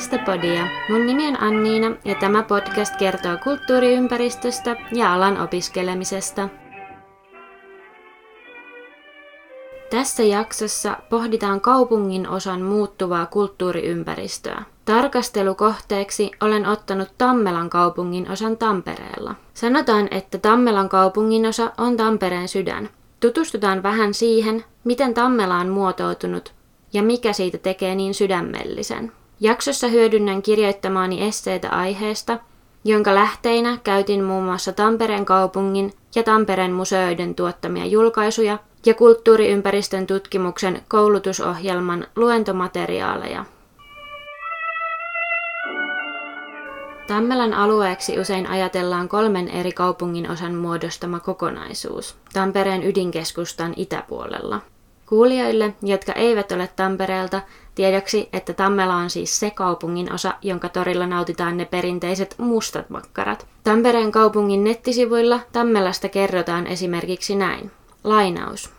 Kulttuuriympäristöpodia. Mun nimi on Anniina ja tämä podcast kertoo kulttuuriympäristöstä ja alan opiskelemisesta. Tässä jaksossa pohditaan kaupungin osan muuttuvaa kulttuuriympäristöä. Tarkastelukohteeksi olen ottanut Tammelan kaupungin osan Tampereella. Sanotaan, että Tammelan kaupungin osa on Tampereen sydän. Tutustutaan vähän siihen, miten Tammela on muotoutunut ja mikä siitä tekee niin sydämellisen. Jaksossa hyödynnän kirjoittamaani esseitä aiheesta, jonka lähteinä käytin muun muassa Tampereen kaupungin ja Tampereen museoiden tuottamia julkaisuja ja kulttuuriympäristön tutkimuksen koulutusohjelman luentomateriaaleja. Tammelan alueeksi usein ajatellaan kolmen eri kaupungin osan muodostama kokonaisuus, Tampereen ydinkeskustan itäpuolella. Kuulijoille, jotka eivät ole Tampereelta, tiedoksi, että Tammela on siis se kaupungin osa, jonka torilla nautitaan ne perinteiset mustat makkarat. Tampereen kaupungin nettisivuilla Tammelasta kerrotaan esimerkiksi näin. Lainaus.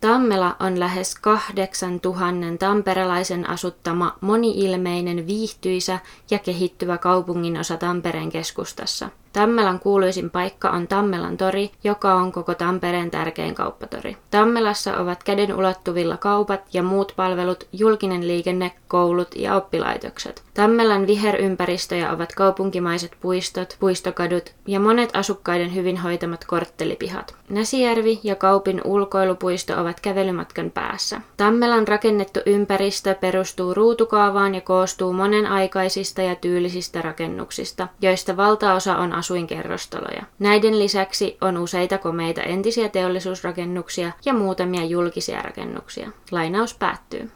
Tammela on lähes 8000 tamperelaisen asuttama moniilmeinen viihtyisä ja kehittyvä kaupunginosa Tampereen keskustassa – Tammelan kuuluisin paikka on Tammelan tori, joka on koko Tampereen tärkein kauppatori. Tammelassa ovat käden ulottuvilla kaupat ja muut palvelut, julkinen liikenne, koulut ja oppilaitokset. Tammelan viherympäristöjä ovat kaupunkimaiset puistot, puistokadut ja monet asukkaiden hyvin hoitamat korttelipihat. Näsijärvi ja Kaupin ulkoilupuisto ovat kävelymatkan päässä. Tammelan rakennettu ympäristö perustuu ruutukaavaan ja koostuu monenaikaisista ja tyylisistä rakennuksista, joista valtaosa on asuinkerrostaloja. Näiden lisäksi on useita komeita entisiä teollisuusrakennuksia ja muutamia julkisia rakennuksia. Lainaus päättyy.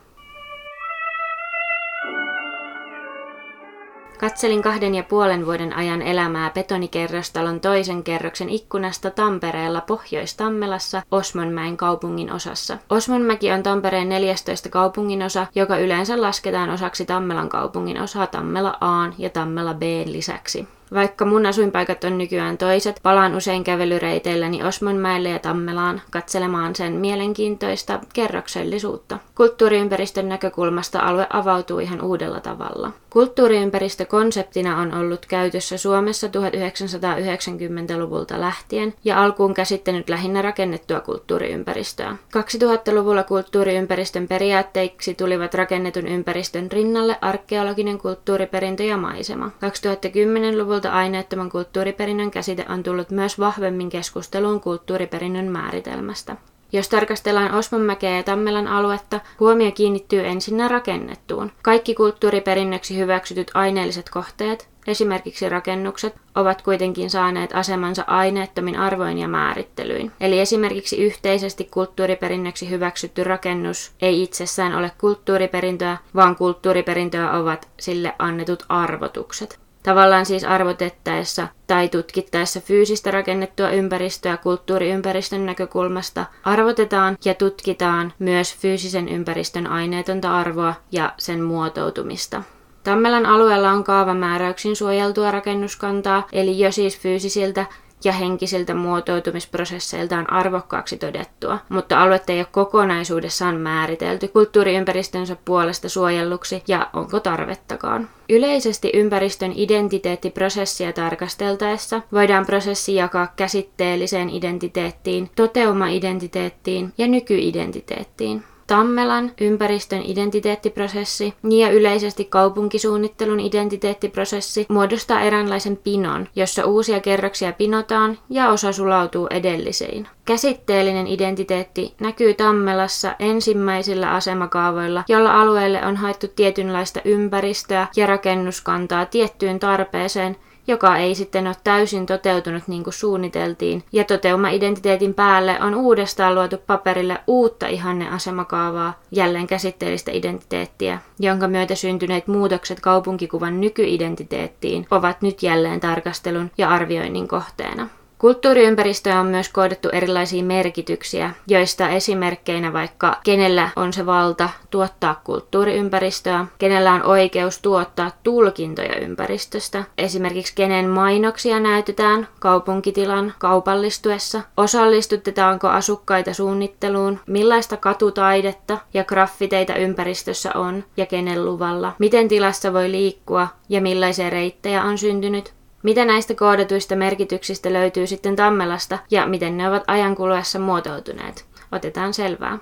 Katselin kahden ja puolen vuoden ajan elämää betonikerrostalon toisen kerroksen ikkunasta Tampereella Pohjois-Tammelassa Osmonmäen kaupungin osassa. Osmonmäki on Tampereen 14 kaupungin osa, joka yleensä lasketaan osaksi Tammelan kaupungin osaa Tammela A ja Tammela B lisäksi. Vaikka mun asuinpaikat on nykyään toiset, palaan usein kävelyreiteilläni Osmonmäelle ja Tammelaan katselemaan sen mielenkiintoista kerroksellisuutta. Kulttuuriympäristön näkökulmasta alue avautuu ihan uudella tavalla. Kulttuuriympäristö konseptina on ollut käytössä Suomessa 1990-luvulta lähtien ja alkuun käsittänyt lähinnä rakennettua kulttuuriympäristöä. 2000-luvulla kulttuuriympäristön periaatteiksi tulivat rakennetun ympäristön rinnalle arkeologinen kulttuuriperintö ja maisema. 2010-luvulla lopulta aineettoman kulttuuriperinnön käsite on tullut myös vahvemmin keskusteluun kulttuuriperinnön määritelmästä. Jos tarkastellaan Osmonmäkeä ja Tammelan aluetta, huomio kiinnittyy ensinnä rakennettuun. Kaikki kulttuuriperinnöksi hyväksytyt aineelliset kohteet, esimerkiksi rakennukset, ovat kuitenkin saaneet asemansa aineettomin arvoin ja määrittelyin. Eli esimerkiksi yhteisesti kulttuuriperinnöksi hyväksytty rakennus ei itsessään ole kulttuuriperintöä, vaan kulttuuriperintöä ovat sille annetut arvotukset. Tavallaan siis arvotettaessa tai tutkittaessa fyysistä rakennettua ympäristöä kulttuuriympäristön näkökulmasta arvotetaan ja tutkitaan myös fyysisen ympäristön aineetonta arvoa ja sen muotoutumista. Tammelan alueella on kaavamääräyksin suojeltua rakennuskantaa, eli jo siis fyysisiltä ja henkisiltä muotoutumisprosesseiltaan arvokkaaksi todettua, mutta aluetta ei ole kokonaisuudessaan määritelty kulttuuriympäristönsä puolesta suojelluksi ja onko tarvettakaan. Yleisesti ympäristön identiteettiprosessia tarkasteltaessa voidaan prosessi jakaa käsitteelliseen identiteettiin, toteuma-identiteettiin ja nykyidentiteettiin. Tammelan ympäristön identiteettiprosessi ja yleisesti kaupunkisuunnittelun identiteettiprosessi muodostaa eräänlaisen pinon, jossa uusia kerroksia pinotaan ja osa sulautuu edellisiin. Käsitteellinen identiteetti näkyy Tammelassa ensimmäisillä asemakaavoilla, jolla alueelle on haettu tietynlaista ympäristöä ja rakennuskantaa tiettyyn tarpeeseen, joka ei sitten ole täysin toteutunut niin kuin suunniteltiin. Ja toteuma-identiteetin päälle on uudestaan luotu paperille uutta ihanneasemakaavaa, jälleen käsitteellistä identiteettiä, jonka myötä syntyneet muutokset kaupunkikuvan nykyidentiteettiin ovat nyt jälleen tarkastelun ja arvioinnin kohteena. Kulttuuriympäristöä on myös koodattu erilaisia merkityksiä, joista esimerkkeinä vaikka kenellä on se valta tuottaa kulttuuriympäristöä, kenellä on oikeus tuottaa tulkintoja ympäristöstä, esimerkiksi kenen mainoksia näytetään kaupunkitilan kaupallistuessa, osallistutetaanko asukkaita suunnitteluun, millaista katutaidetta ja graffiteita ympäristössä on ja kenen luvalla, miten tilassa voi liikkua ja millaisia reittejä on syntynyt, mitä näistä koodatuista merkityksistä löytyy sitten Tammelasta ja miten ne ovat ajan kuluessa muotoutuneet? Otetaan selvää.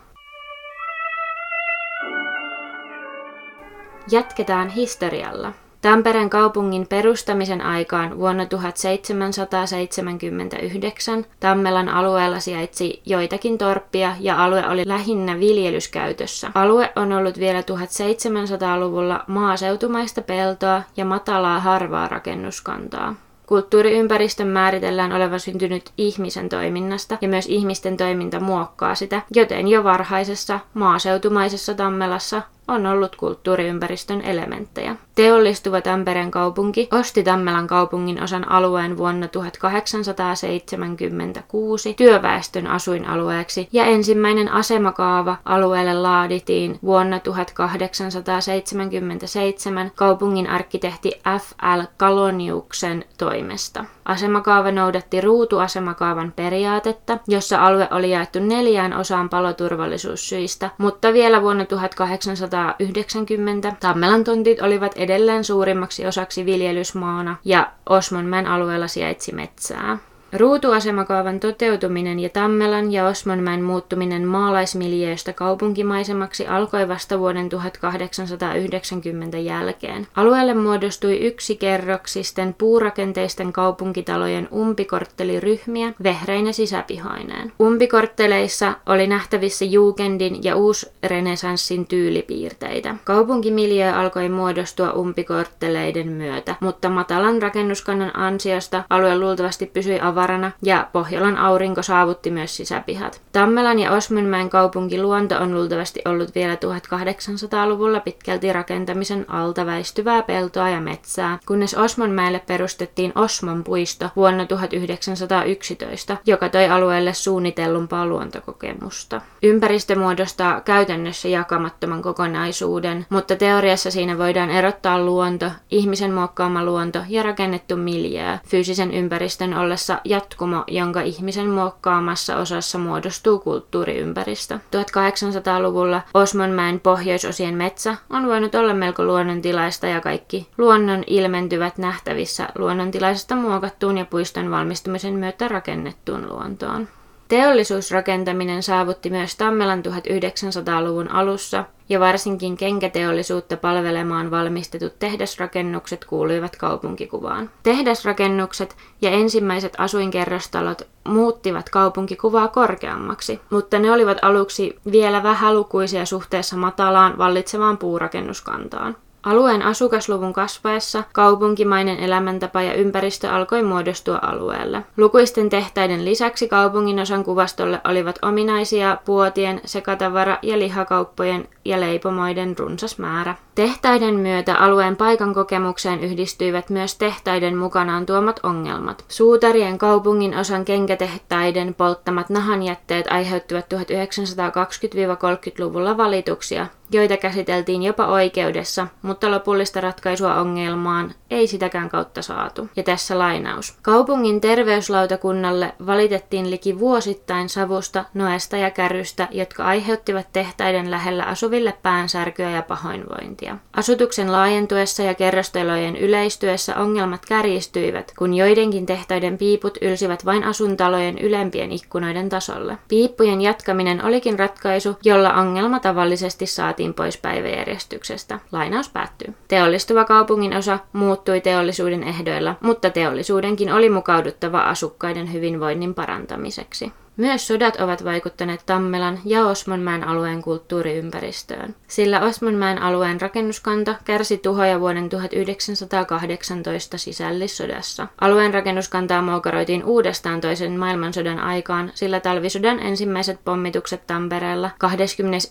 Jatketaan historialla. Tampereen kaupungin perustamisen aikaan vuonna 1779 Tammelan alueella sijaitsi joitakin torppia ja alue oli lähinnä viljelyskäytössä. Alue on ollut vielä 1700-luvulla maaseutumaista peltoa ja matalaa harvaa rakennuskantaa. Kulttuuriympäristön määritellään olevan syntynyt ihmisen toiminnasta ja myös ihmisten toiminta muokkaa sitä, joten jo varhaisessa maaseutumaisessa Tammelassa on ollut kulttuuriympäristön elementtejä. Teollistuva Tampereen kaupunki osti Tammelan kaupungin osan alueen vuonna 1876 työväestön asuinalueeksi ja ensimmäinen asemakaava alueelle laadittiin vuonna 1877 kaupungin arkkitehti F.L. Kaloniuksen toimesta. Asemakaava noudatti ruutuasemakaavan periaatetta, jossa alue oli jaettu neljään osaan paloturvallisuussyistä, mutta vielä vuonna 1890 Tammelan tontit olivat edelleen suurimmaksi osaksi viljelysmaana ja Osmonmäen alueella sijaitsi metsää. Ruutuasemakaavan toteutuminen ja Tammelan ja Osmonmäen muuttuminen maalaismiljööstä kaupunkimaisemaksi alkoi vasta vuoden 1890 jälkeen. Alueelle muodostui yksi kerroksisten puurakenteisten kaupunkitalojen umpikortteliryhmiä vehreine sisäpihoineen. Umpikortteleissa oli nähtävissä Jugendin ja uusrenesanssin tyylipiirteitä. Kaupunkimiljö alkoi muodostua umpikortteleiden myötä, mutta matalan rakennuskannan ansiosta alue luultavasti pysyi avarana tavarana ja Pohjolan aurinko saavutti myös sisäpihat. Tammelan ja Osmonmäen kaupunki luonto on luultavasti ollut vielä 1800-luvulla pitkälti rakentamisen alta väistyvää peltoa ja metsää, kunnes Osmonmäelle perustettiin Osmon puisto vuonna 1911, joka toi alueelle suunnitellumpaa luontokokemusta. Ympäristö muodostaa käytännössä jakamattoman kokonaisuuden, mutta teoriassa siinä voidaan erottaa luonto, ihmisen muokkaama luonto ja rakennettu miljöö fyysisen ympäristön ollessa jatkumo, jonka ihmisen muokkaamassa osassa muodostuu kulttuuriympäristö. 1800-luvulla Osmonmäen pohjoisosien metsä on voinut olla melko luonnontilaista ja kaikki luonnon ilmentyvät nähtävissä luonnontilaisesta muokattuun ja puiston valmistumisen myötä rakennettuun luontoon. Teollisuusrakentaminen saavutti myös Tammelan 1900-luvun alussa ja varsinkin kenkäteollisuutta palvelemaan valmistetut tehdasrakennukset kuuluivat kaupunkikuvaan. Tehdasrakennukset ja ensimmäiset asuinkerrostalot muuttivat kaupunkikuvaa korkeammaksi, mutta ne olivat aluksi vielä vähälukuisia suhteessa matalaan vallitsevaan puurakennuskantaan. Alueen asukasluvun kasvaessa kaupunkimainen elämäntapa ja ympäristö alkoi muodostua alueelle. Lukuisten tehtäiden lisäksi kaupungin osan kuvastolle olivat ominaisia puotien, sekatavara- ja lihakauppojen ja leipomoiden runsas määrä. Tehtaiden myötä alueen paikan kokemukseen yhdistyivät myös tehtaiden mukanaan tuomat ongelmat. Suutarien kaupungin osan kenkätehtaiden polttamat nahanjätteet aiheuttivat 1920-30-luvulla valituksia, joita käsiteltiin jopa oikeudessa, mutta lopullista ratkaisua ongelmaan ei sitäkään kautta saatu. Ja tässä lainaus. Kaupungin terveyslautakunnalle valitettiin liki vuosittain savusta, noesta ja kärrystä, jotka aiheuttivat tehtaiden lähellä asuville päänsärkyä ja pahoinvointia. Asutuksen laajentuessa ja kerrostalojen yleistyessä ongelmat kärjistyivät, kun joidenkin tehtaiden piiput ylsivät vain asuntalojen ylempien ikkunoiden tasolle. Piippujen jatkaminen olikin ratkaisu, jolla ongelma tavallisesti saatiin pois päiväjärjestyksestä. Lainaus päättyy. Teollistuva kaupungin osa muuttui teollisuuden ehdoilla, mutta teollisuudenkin oli mukauduttava asukkaiden hyvinvoinnin parantamiseksi. Myös sodat ovat vaikuttaneet Tammelan ja Osmonmäen alueen kulttuuriympäristöön, sillä Osmonmäen alueen rakennuskanta kärsi tuhoja vuoden 1918 sisällissodassa. Alueen rakennuskantaa moukaroitiin uudestaan toisen maailmansodan aikaan, sillä talvisodan ensimmäiset pommitukset Tampereella 21.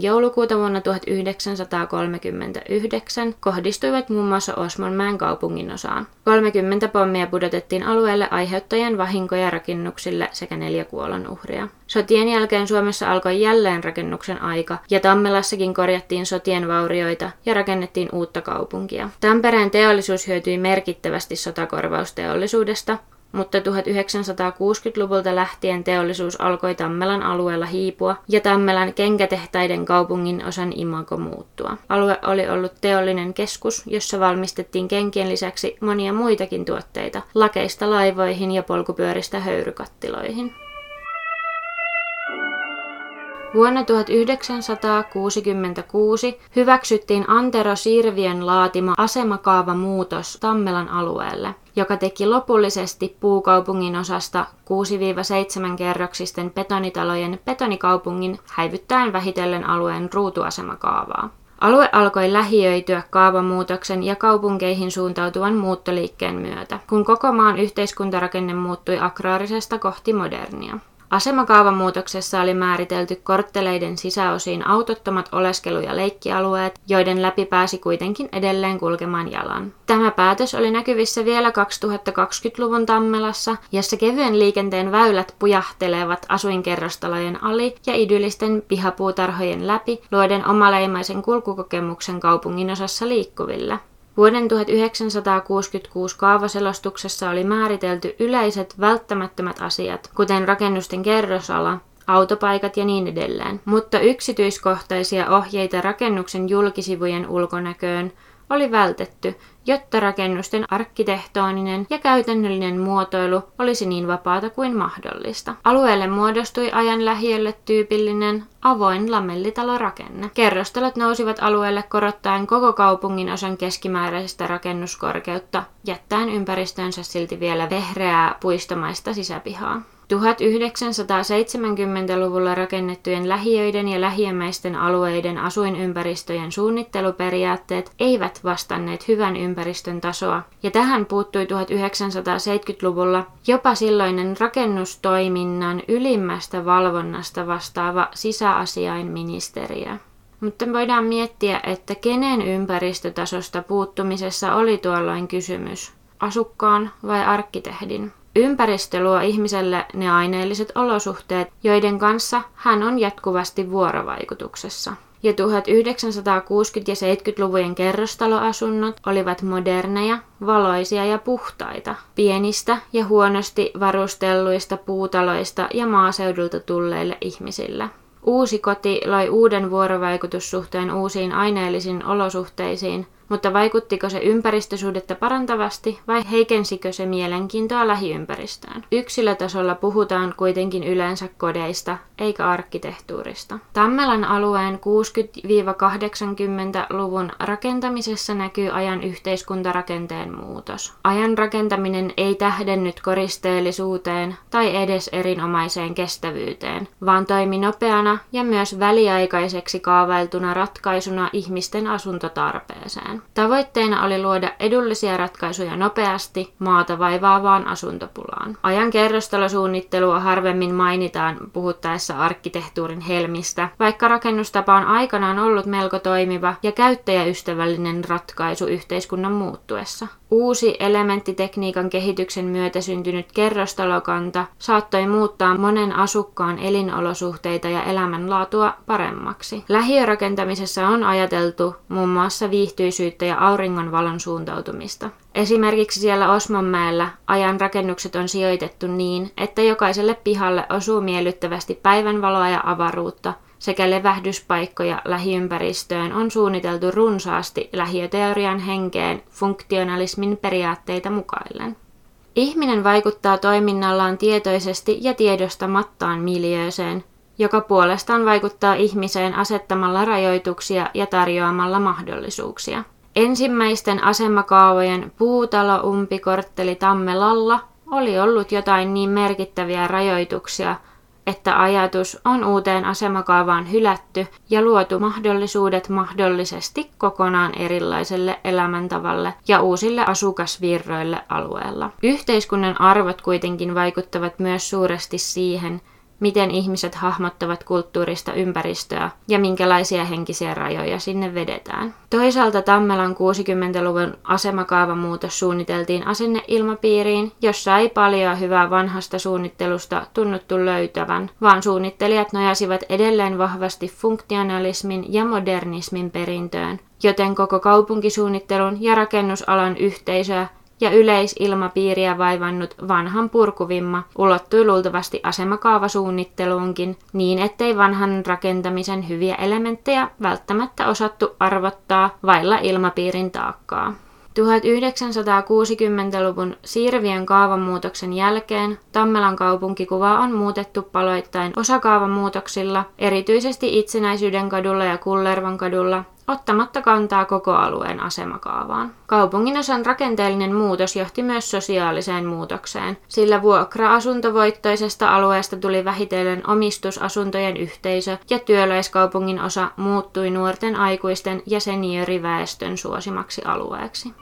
joulukuuta vuonna 1939 kohdistuivat muun muassa Osmonmäen kaupungin osaan. 30 pommia pudotettiin alueelle aiheuttajan vahinkoja rakennuksille sekä neljä kuolonuhria. Sotien jälkeen Suomessa alkoi jälleen rakennuksen aika ja Tammelassakin korjattiin sotien vaurioita ja rakennettiin uutta kaupunkia. Tampereen teollisuus hyötyi merkittävästi sotakorvausteollisuudesta, mutta 1960-luvulta lähtien teollisuus alkoi Tammelan alueella hiipua ja Tammelan kenkätehtaiden kaupungin osan imago muuttua. Alue oli ollut teollinen keskus, jossa valmistettiin kenkien lisäksi monia muitakin tuotteita, lakeista laivoihin ja polkupyöristä höyrykattiloihin. Vuonna 1966 hyväksyttiin Antero Sirvien laatima asemakaavamuutos Tammelan alueelle, joka teki lopullisesti puukaupungin osasta 6-7 kerroksisten betonitalojen betonikaupungin häivyttäen vähitellen alueen ruutuasemakaavaa. Alue alkoi lähiöityä kaavamuutoksen ja kaupunkeihin suuntautuvan muuttoliikkeen myötä, kun koko maan yhteiskuntarakenne muuttui agraarisesta kohti modernia. Asemakaavamuutoksessa oli määritelty kortteleiden sisäosiin autottomat oleskelu- ja leikkialueet, joiden läpi pääsi kuitenkin edelleen kulkemaan jalan. Tämä päätös oli näkyvissä vielä 2020-luvun Tammelassa, jossa kevyen liikenteen väylät pujahtelevat asuinkerrostalojen ali ja idyllisten pihapuutarhojen läpi, luoden omaleimaisen kulkukokemuksen kaupungin osassa liikkuville. Vuoden 1966 kaavaselostuksessa oli määritelty yleiset välttämättömät asiat, kuten rakennusten kerrosala, autopaikat ja niin edelleen, mutta yksityiskohtaisia ohjeita rakennuksen julkisivujen ulkonäköön oli vältetty, jotta rakennusten arkkitehtooninen ja käytännöllinen muotoilu olisi niin vapaata kuin mahdollista. Alueelle muodostui ajan lähiölle tyypillinen avoin lamellitalorakenne. Kerrostalot nousivat alueelle korottaen koko kaupungin osan keskimääräisestä rakennuskorkeutta, jättäen ympäristönsä silti vielä vehreää puistomaista sisäpihaa. 1970-luvulla rakennettujen lähiöiden ja lähiömäisten alueiden asuinympäristöjen suunnitteluperiaatteet eivät vastanneet hyvän ympäristön tasoa, ja tähän puuttui 1970-luvulla jopa silloinen rakennustoiminnan ylimmästä valvonnasta vastaava sisäasiainministeriö. Mutta voidaan miettiä, että kenen ympäristötasosta puuttumisessa oli tuolloin kysymys, asukkaan vai arkkitehdin. Ympäristö luo ihmiselle ne aineelliset olosuhteet, joiden kanssa hän on jatkuvasti vuorovaikutuksessa. Ja 1960- ja 70-luvujen kerrostaloasunnot olivat moderneja, valoisia ja puhtaita, pienistä ja huonosti varustelluista puutaloista ja maaseudulta tulleille ihmisille. Uusi koti loi uuden vuorovaikutussuhteen uusiin aineellisiin olosuhteisiin, mutta vaikuttiko se ympäristösuhdetta parantavasti vai heikensikö se mielenkiintoa lähiympäristöön? Yksilötasolla puhutaan kuitenkin yleensä kodeista eikä arkkitehtuurista. Tammelan alueen 60-80-luvun rakentamisessa näkyy ajan yhteiskuntarakenteen muutos. Ajan rakentaminen ei tähdennyt koristeellisuuteen tai edes erinomaiseen kestävyyteen, vaan toimi nopeana ja myös väliaikaiseksi kaavailtuna ratkaisuna ihmisten asuntotarpeeseen. Tavoitteena oli luoda edullisia ratkaisuja nopeasti maata vaivaavaan asuntopulaan. Ajan kerrostalosuunnittelua harvemmin mainitaan puhuttaessa arkkitehtuurin helmistä, vaikka rakennustapa on aikanaan ollut melko toimiva ja käyttäjäystävällinen ratkaisu yhteiskunnan muuttuessa. Uusi elementtitekniikan kehityksen myötä syntynyt kerrostalokanta saattoi muuttaa monen asukkaan elinolosuhteita ja elämänlaatua paremmaksi. Lähiörakentamisessa on ajateltu muun muassa viihtyisyyttä ja auringonvalon suuntautumista. Esimerkiksi siellä Osmonmäellä ajan rakennukset on sijoitettu niin, että jokaiselle pihalle osuu miellyttävästi päivänvaloa ja avaruutta – sekä levähdyspaikkoja lähiympäristöön on suunniteltu runsaasti lähiöteorian henkeen funktionalismin periaatteita mukaillen. Ihminen vaikuttaa toiminnallaan tietoisesti ja tiedostamattaan miljööseen, joka puolestaan vaikuttaa ihmiseen asettamalla rajoituksia ja tarjoamalla mahdollisuuksia. Ensimmäisten asemakaavojen puutalo umpikortteli Tammelalla oli ollut jotain niin merkittäviä rajoituksia, että ajatus on uuteen asemakaavaan hylätty ja luotu mahdollisuudet mahdollisesti kokonaan erilaiselle elämäntavalle ja uusille asukasvirroille alueella. Yhteiskunnan arvot kuitenkin vaikuttavat myös suuresti siihen, miten ihmiset hahmottavat kulttuurista ympäristöä ja minkälaisia henkisiä rajoja sinne vedetään. Toisaalta Tammelan 60-luvun asemakaavamuutos suunniteltiin asenneilmapiiriin, jossa ei paljon hyvää vanhasta suunnittelusta tunnuttu löytävän, vaan suunnittelijat nojasivat edelleen vahvasti funktionalismin ja modernismin perintöön, joten koko kaupunkisuunnittelun ja rakennusalan yhteisöä ja yleisilmapiiriä vaivannut vanhan purkuvimma ulottui luultavasti asemakaavasuunnitteluunkin niin, ettei vanhan rakentamisen hyviä elementtejä välttämättä osattu arvottaa vailla ilmapiirin taakkaa. 1960-luvun Sirviön kaavamuutoksen jälkeen Tammelan kaupunkikuva on muutettu paloittain osakaavamuutoksilla, erityisesti Itsenäisyyden kadulla ja Kullervan kadulla, ottamatta kantaa koko alueen asemakaavaan. Kaupunginosan rakenteellinen muutos johti myös sosiaaliseen muutokseen, sillä vuokra-asuntovoittoisesta alueesta tuli vähitellen omistusasuntojen yhteisö ja työläiskaupungin osa muuttui nuorten aikuisten ja senioriväestön suosimaksi alueeksi.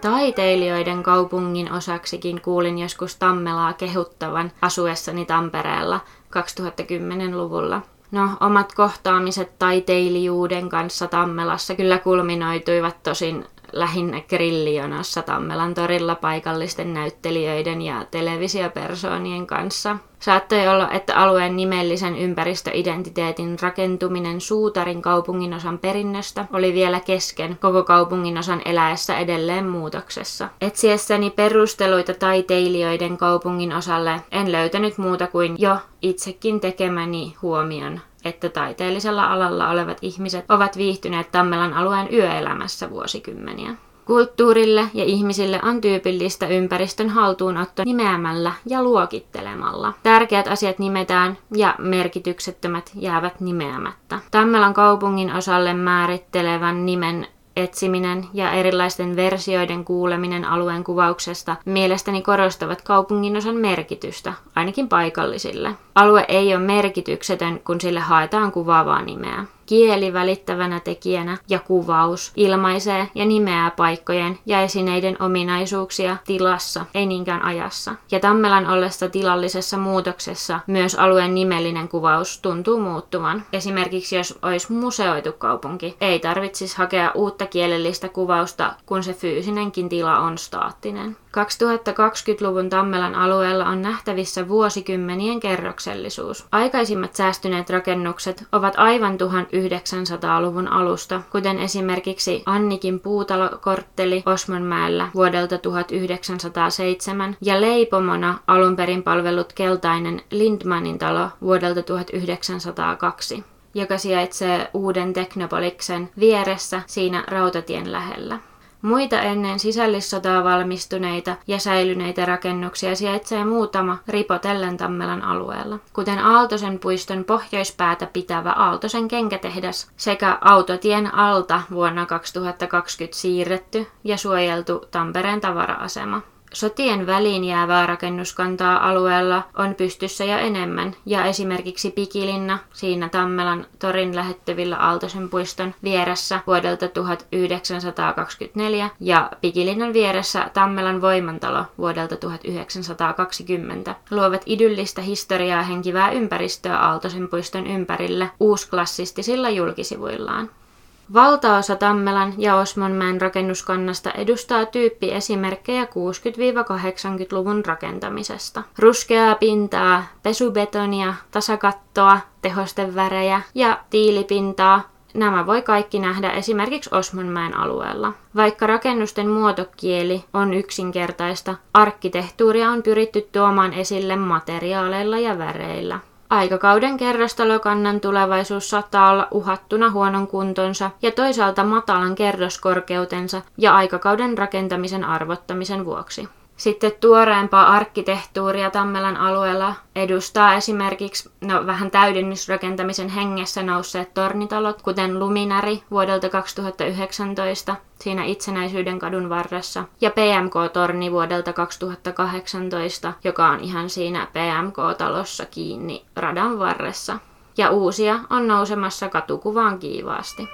Taiteilijoiden kaupungin osaksikin kuulin joskus Tammelaa kehuttavan asuessani Tampereella 2010-luvulla. No, omat kohtaamiset taiteilijuuden kanssa Tammelassa kyllä kulminoituivat tosin lähinnä grillijonossa Tammelan torilla paikallisten näyttelijöiden ja televisiopersoonien kanssa. Saattoi olla, että alueen nimellisen ympäristöidentiteetin rakentuminen suutarin kaupunginosan perinnöstä oli vielä kesken koko kaupunginosan eläessä edelleen muutoksessa. Etsiessäni perusteluita taiteilijoiden kaupunginosalle en löytänyt muuta kuin jo itsekin tekemäni huomion että taiteellisella alalla olevat ihmiset ovat viihtyneet Tammelan alueen yöelämässä vuosikymmeniä. Kulttuurille ja ihmisille on tyypillistä ympäristön haltuunotto nimeämällä ja luokittelemalla. Tärkeät asiat nimetään ja merkityksettömät jäävät nimeämättä. Tammelan kaupungin osalle määrittelevän nimen etsiminen ja erilaisten versioiden kuuleminen alueen kuvauksesta mielestäni korostavat kaupunginosan merkitystä, ainakin paikallisille. Alue ei ole merkityksetön, kun sille haetaan kuvaavaa nimeä. Kieli välittävänä tekijänä ja kuvaus ilmaisee ja nimeää paikkojen ja esineiden ominaisuuksia tilassa, ei niinkään ajassa. Ja Tammelan ollessa tilallisessa muutoksessa myös alueen nimellinen kuvaus tuntuu muuttuvan. Esimerkiksi jos olisi museoitu kaupunki, ei tarvitsisi hakea uutta kielellistä kuvausta, kun se fyysinenkin tila on staattinen. 2020-luvun Tammelan alueella on nähtävissä vuosikymmenien kerroksellisuus. Aikaisimmat säästyneet rakennukset ovat aivan 1900-luvun alusta, kuten esimerkiksi Annikin puutalokortteli Osmonmäellä vuodelta 1907 ja leipomona alun perin palvellut keltainen Lindmanin talo vuodelta 1902 joka sijaitsee uuden Teknopoliksen vieressä siinä rautatien lähellä. Muita ennen sisällissotaa valmistuneita ja säilyneitä rakennuksia sijaitsee muutama ripotellen Tammelan alueella, kuten Aaltosen puiston pohjoispäätä pitävä Aaltosen kenkätehdas sekä autotien alta vuonna 2020 siirretty ja suojeltu Tampereen tavara-asema. Sotien väliin jäävää rakennuskantaa alueella on pystyssä jo enemmän, ja esimerkiksi Pikilinna siinä Tammelan torin lähettyvillä Aaltosen puiston vieressä vuodelta 1924 ja Pikilinnan vieressä Tammelan voimantalo vuodelta 1920 luovat idyllistä historiaa henkivää ympäristöä Aaltosen puiston ympärille uusklassistisilla julkisivuillaan. Valtaosa Tammelan ja Osmonmäen rakennuskannasta edustaa tyyppiesimerkkejä 60-80-luvun rakentamisesta. Ruskeaa pintaa, pesubetonia, tasakattoa, tehostevärejä ja tiilipintaa Nämä voi kaikki nähdä esimerkiksi Osmonmäen alueella. Vaikka rakennusten muotokieli on yksinkertaista, arkkitehtuuria on pyritty tuomaan esille materiaaleilla ja väreillä. Aikakauden kerrostalokannan tulevaisuus saattaa olla uhattuna huonon kuntonsa ja toisaalta matalan kerroskorkeutensa ja aikakauden rakentamisen arvottamisen vuoksi. Sitten tuoreempaa arkkitehtuuria Tammelan alueella edustaa esimerkiksi no, vähän täydennysrakentamisen hengessä nousseet tornitalot, kuten Luminari vuodelta 2019 siinä Itsenäisyyden kadun varressa, ja PMK-torni vuodelta 2018, joka on ihan siinä PMK-talossa kiinni radan varressa. Ja uusia on nousemassa katukuvaan kiivaasti.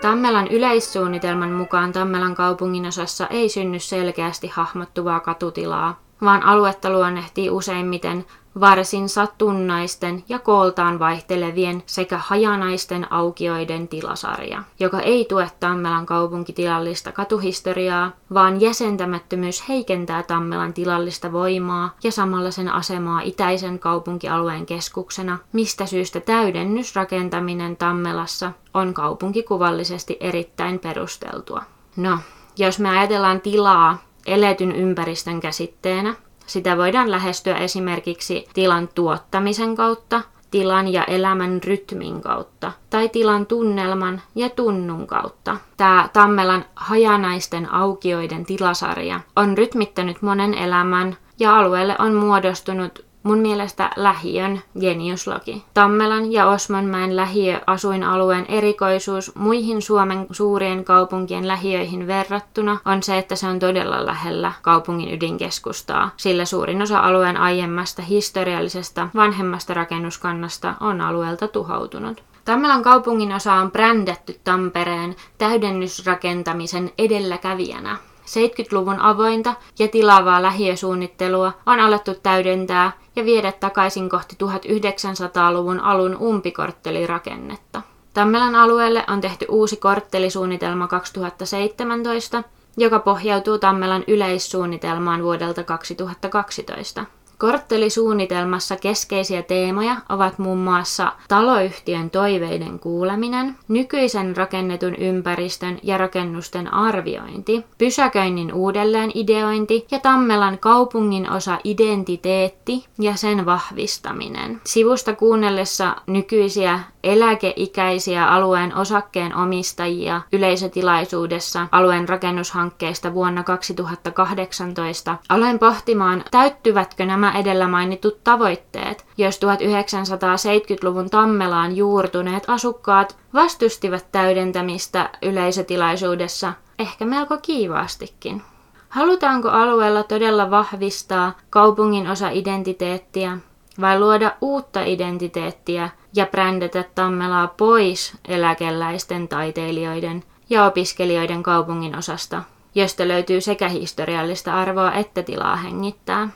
Tammelan yleissuunnitelman mukaan Tammelan kaupunginosassa ei synny selkeästi hahmottuvaa katutilaa, vaan aluetta luonnehtii useimmiten varsin satunnaisten ja kooltaan vaihtelevien sekä hajanaisten aukioiden tilasarja, joka ei tue Tammelan kaupunkitilallista katuhistoriaa, vaan jäsentämättömyys heikentää Tammelan tilallista voimaa ja samalla sen asemaa itäisen kaupunkialueen keskuksena, mistä syystä täydennysrakentaminen Tammelassa on kaupunkikuvallisesti erittäin perusteltua. No, jos me ajatellaan tilaa eletyn ympäristön käsitteenä, sitä voidaan lähestyä esimerkiksi tilan tuottamisen kautta, tilan ja elämän rytmin kautta tai tilan tunnelman ja tunnun kautta. Tämä Tammelan hajanaisten aukioiden tilasarja on rytmittänyt monen elämän ja alueelle on muodostunut Mun mielestä lähiön geniuslogi. Tammelan ja Osmanmäen lähiö asuinalueen erikoisuus muihin Suomen suurien kaupunkien lähiöihin verrattuna on se, että se on todella lähellä kaupungin ydinkeskustaa, sillä suurin osa alueen aiemmasta historiallisesta vanhemmasta rakennuskannasta on alueelta tuhoutunut. Tammelan kaupungin osa on brändätty Tampereen täydennysrakentamisen edelläkävijänä. 70-luvun avointa ja tilavaa lähiösuunnittelua on alettu täydentää ja viedä takaisin kohti 1900-luvun alun umpikorttelirakennetta. Tammelan alueelle on tehty uusi korttelisuunnitelma 2017, joka pohjautuu Tammelan yleissuunnitelmaan vuodelta 2012. Korttelisuunnitelmassa keskeisiä teemoja ovat muun muassa taloyhtiön toiveiden kuuleminen, nykyisen rakennetun ympäristön ja rakennusten arviointi, pysäköinnin uudelleen ideointi ja Tammelan kaupungin osa identiteetti ja sen vahvistaminen. Sivusta kuunnellessa nykyisiä eläkeikäisiä alueen osakkeen omistajia yleisötilaisuudessa alueen rakennushankkeesta vuonna 2018 aloin pohtimaan, täyttyvätkö nämä edellä mainitut tavoitteet, jos 1970-luvun Tammelaan juurtuneet asukkaat vastustivat täydentämistä yleisötilaisuudessa ehkä melko kiivaastikin. Halutaanko alueella todella vahvistaa kaupungin osa identiteettiä vai luoda uutta identiteettiä ja brändätä Tammelaa pois eläkeläisten taiteilijoiden ja opiskelijoiden kaupungin osasta, josta löytyy sekä historiallista arvoa että tilaa hengittää.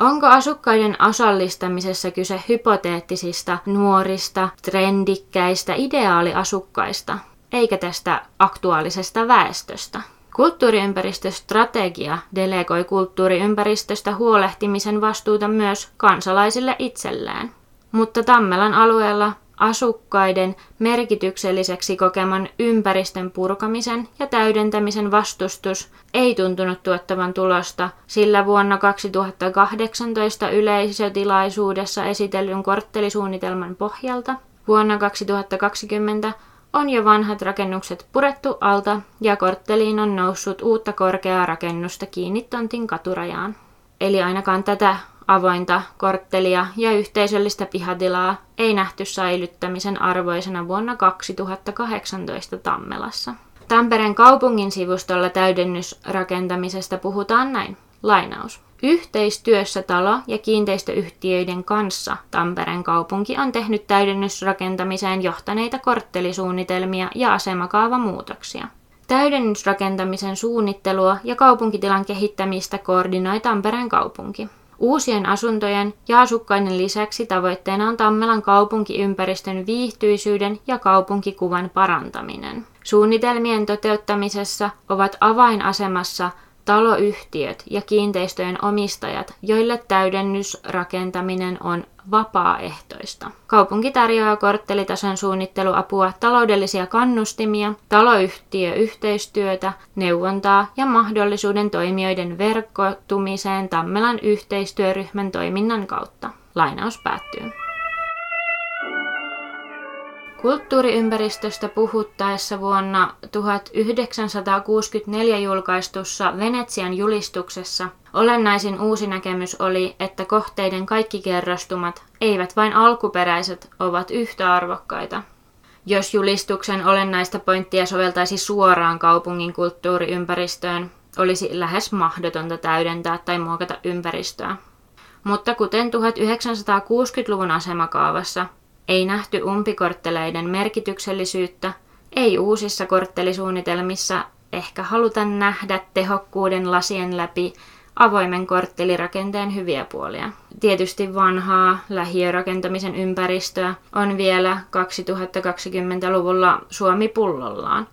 Onko asukkaiden osallistamisessa kyse hypoteettisista, nuorista, trendikkäistä ideaaliasukkaista, eikä tästä aktuaalisesta väestöstä? Kulttuuriympäristöstrategia delegoi kulttuuriympäristöstä huolehtimisen vastuuta myös kansalaisille itselleen. Mutta Tammelan alueella asukkaiden merkitykselliseksi kokeman ympäristön purkamisen ja täydentämisen vastustus ei tuntunut tuottavan tulosta, sillä vuonna 2018 yleisötilaisuudessa esitellyn korttelisuunnitelman pohjalta vuonna 2020 on jo vanhat rakennukset purettu alta ja kortteliin on noussut uutta korkeaa rakennusta kiinni tontin katurajaan. Eli ainakaan tätä avointa korttelia ja yhteisöllistä pihatilaa ei nähty säilyttämisen arvoisena vuonna 2018 Tammelassa. Tampereen kaupungin sivustolla täydennysrakentamisesta puhutaan näin. Lainaus. Yhteistyössä talo- ja kiinteistöyhtiöiden kanssa Tampereen kaupunki on tehnyt täydennysrakentamiseen johtaneita korttelisuunnitelmia ja asemakaavamuutoksia. Täydennysrakentamisen suunnittelua ja kaupunkitilan kehittämistä koordinoi Tampereen kaupunki. Uusien asuntojen ja asukkaiden lisäksi tavoitteena on Tammelan kaupunkiympäristön viihtyisyyden ja kaupunkikuvan parantaminen. Suunnitelmien toteuttamisessa ovat avainasemassa taloyhtiöt ja kiinteistöjen omistajat, joille täydennysrakentaminen on vapaaehtoista. Kaupunki tarjoaa korttelitason suunnitteluapua, taloudellisia kannustimia, taloyhtiöyhteistyötä, neuvontaa ja mahdollisuuden toimijoiden verkkotumiseen Tammelan yhteistyöryhmän toiminnan kautta. Lainaus päättyy. Kulttuuriympäristöstä puhuttaessa vuonna 1964 julkaistussa Venetsian julistuksessa olennaisin uusi näkemys oli, että kohteiden kaikki kerrostumat, eivät vain alkuperäiset, ovat yhtä arvokkaita. Jos julistuksen olennaista pointtia soveltaisi suoraan kaupungin kulttuuriympäristöön, olisi lähes mahdotonta täydentää tai muokata ympäristöä. Mutta kuten 1960-luvun asemakaavassa, ei nähty umpikortteleiden merkityksellisyyttä, ei uusissa korttelisuunnitelmissa ehkä haluta nähdä tehokkuuden lasien läpi avoimen korttelirakenteen hyviä puolia. Tietysti vanhaa lähiörakentamisen ympäristöä on vielä 2020-luvulla Suomi pullollaan,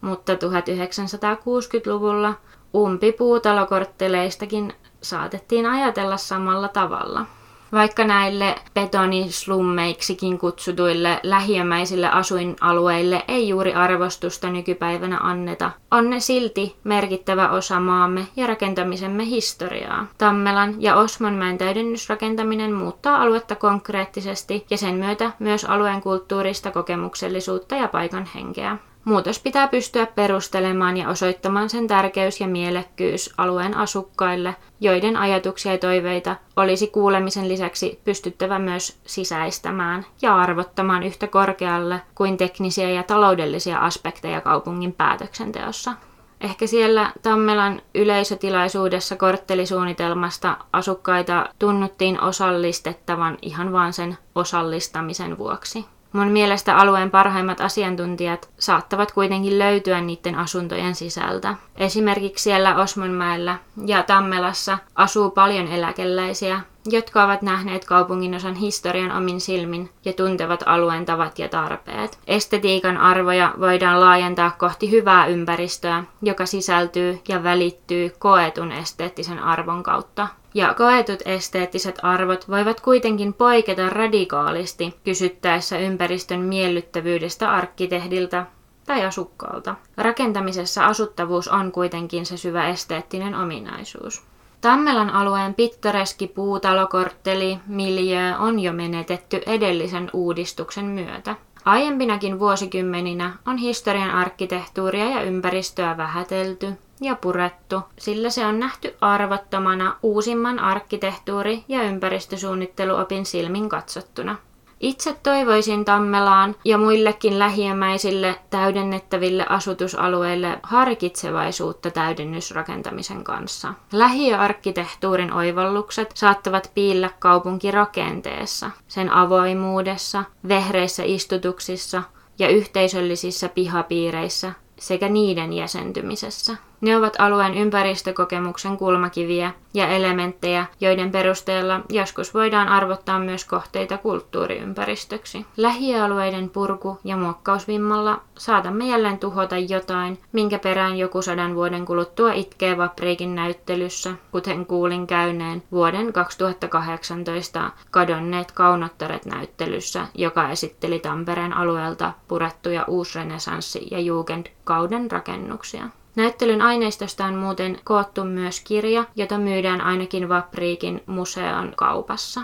mutta 1960-luvulla umpipuutalokortteleistakin saatettiin ajatella samalla tavalla. Vaikka näille betonislummeiksi kutsutuille lähiömäisille asuinalueille ei juuri arvostusta nykypäivänä anneta, on ne silti merkittävä osa maamme ja rakentamisemme historiaa. Tammelan ja Osmonmäen täydennysrakentaminen muuttaa aluetta konkreettisesti ja sen myötä myös alueen kulttuurista kokemuksellisuutta ja paikan henkeä. Muutos pitää pystyä perustelemaan ja osoittamaan sen tärkeys ja mielekkyys alueen asukkaille, joiden ajatuksia ja toiveita olisi kuulemisen lisäksi pystyttävä myös sisäistämään ja arvottamaan yhtä korkealle kuin teknisiä ja taloudellisia aspekteja kaupungin päätöksenteossa. Ehkä siellä Tammelan yleisötilaisuudessa korttelisuunnitelmasta asukkaita tunnuttiin osallistettavan ihan vaan sen osallistamisen vuoksi. Mun mielestä alueen parhaimmat asiantuntijat saattavat kuitenkin löytyä niiden asuntojen sisältä. Esimerkiksi siellä Osmonmäellä ja Tammelassa asuu paljon eläkeläisiä, jotka ovat nähneet kaupunginosan historian omin silmin ja tuntevat alueen tavat ja tarpeet. Estetiikan arvoja voidaan laajentaa kohti hyvää ympäristöä, joka sisältyy ja välittyy koetun esteettisen arvon kautta. Ja koetut esteettiset arvot voivat kuitenkin poiketa radikaalisti kysyttäessä ympäristön miellyttävyydestä arkkitehdiltä tai asukkaalta. Rakentamisessa asuttavuus on kuitenkin se syvä esteettinen ominaisuus. Tammelan alueen pittoreski puutalokortteli miljö on jo menetetty edellisen uudistuksen myötä. Aiempinakin vuosikymmeninä on historian arkkitehtuuria ja ympäristöä vähätelty ja purettu, sillä se on nähty arvottomana uusimman arkkitehtuuri- ja ympäristösuunnitteluopin silmin katsottuna. Itse toivoisin Tammelaan ja muillekin lähiömäisille täydennettäville asutusalueille harkitsevaisuutta täydennysrakentamisen kanssa. Lähiöarkkitehtuurin oivallukset saattavat piillä kaupunkirakenteessa, sen avoimuudessa, vehreissä istutuksissa ja yhteisöllisissä pihapiireissä sekä niiden jäsentymisessä. Ne ovat alueen ympäristökokemuksen kulmakiviä ja elementtejä, joiden perusteella joskus voidaan arvottaa myös kohteita kulttuuriympäristöksi. Lähialueiden purku- ja muokkausvimmalla saatamme jälleen tuhota jotain, minkä perään joku sadan vuoden kuluttua itkee Vapriikin näyttelyssä, kuten kuulin käyneen vuoden 2018 kadonneet kaunottaret näyttelyssä, joka esitteli Tampereen alueelta purettuja uusrenesanssi- ja jugendkauden rakennuksia. Näyttelyn aineistosta on muuten koottu myös kirja, jota myydään ainakin Vapriikin museon kaupassa,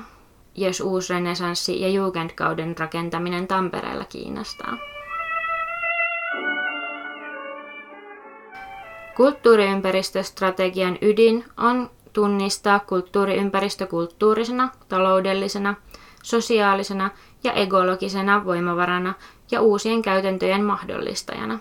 jos uusrenesanssi- ja Jugendkauden rakentaminen Tampereella kiinnostaa. Kulttuuriympäristöstrategian ydin on tunnistaa kulttuuriympäristö kulttuurisena, taloudellisena, sosiaalisena ja ekologisena voimavarana ja uusien käytäntöjen mahdollistajana.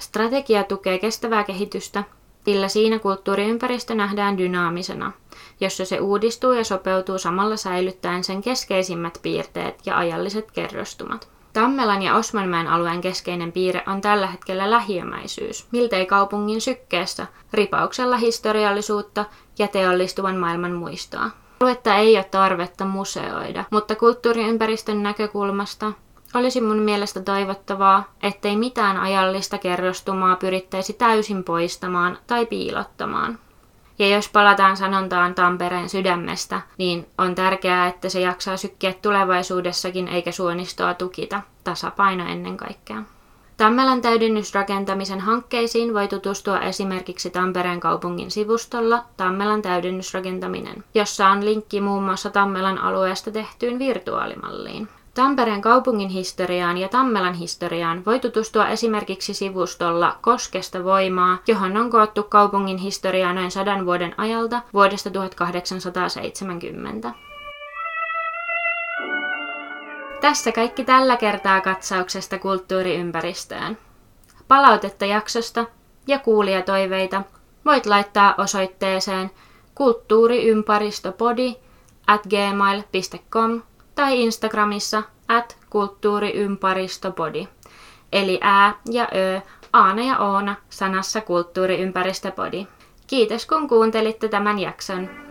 Strategia tukee kestävää kehitystä, sillä siinä kulttuuriympäristö nähdään dynaamisena, jossa se uudistuu ja sopeutuu samalla säilyttäen sen keskeisimmät piirteet ja ajalliset kerrostumat. Tammelan ja Osmanmäen alueen keskeinen piirre on tällä hetkellä lähiömäisyys, miltei kaupungin sykkeessä, ripauksella historiallisuutta ja teollistuvan maailman muistoa. Aluetta ei ole tarvetta museoida, mutta kulttuuriympäristön näkökulmasta olisi mun mielestä toivottavaa, ettei mitään ajallista kerrostumaa pyrittäisi täysin poistamaan tai piilottamaan. Ja jos palataan sanontaan Tampereen sydämestä, niin on tärkeää, että se jaksaa sykkiä tulevaisuudessakin eikä suonistoa tukita. Tasapaino ennen kaikkea. Tammelan täydennysrakentamisen hankkeisiin voi tutustua esimerkiksi Tampereen kaupungin sivustolla Tammelan täydennysrakentaminen, jossa on linkki muun muassa Tammelan alueesta tehtyyn virtuaalimalliin. Tampereen kaupungin historiaan ja Tammelan historiaan voi tutustua esimerkiksi sivustolla Koskesta voimaa, johon on koottu kaupungin historiaa noin sadan vuoden ajalta vuodesta 1870. Tässä kaikki tällä kertaa katsauksesta kulttuuriympäristöön. Palautetta jaksosta ja kuulijatoiveita voit laittaa osoitteeseen kulttuuriympäristöpodi at gmail.com tai Instagramissa at kulttuuriympäristöpodi, eli ää ja ö, aana ja oona sanassa kulttuuriympäristöpodi. Kiitos kun kuuntelitte tämän jakson.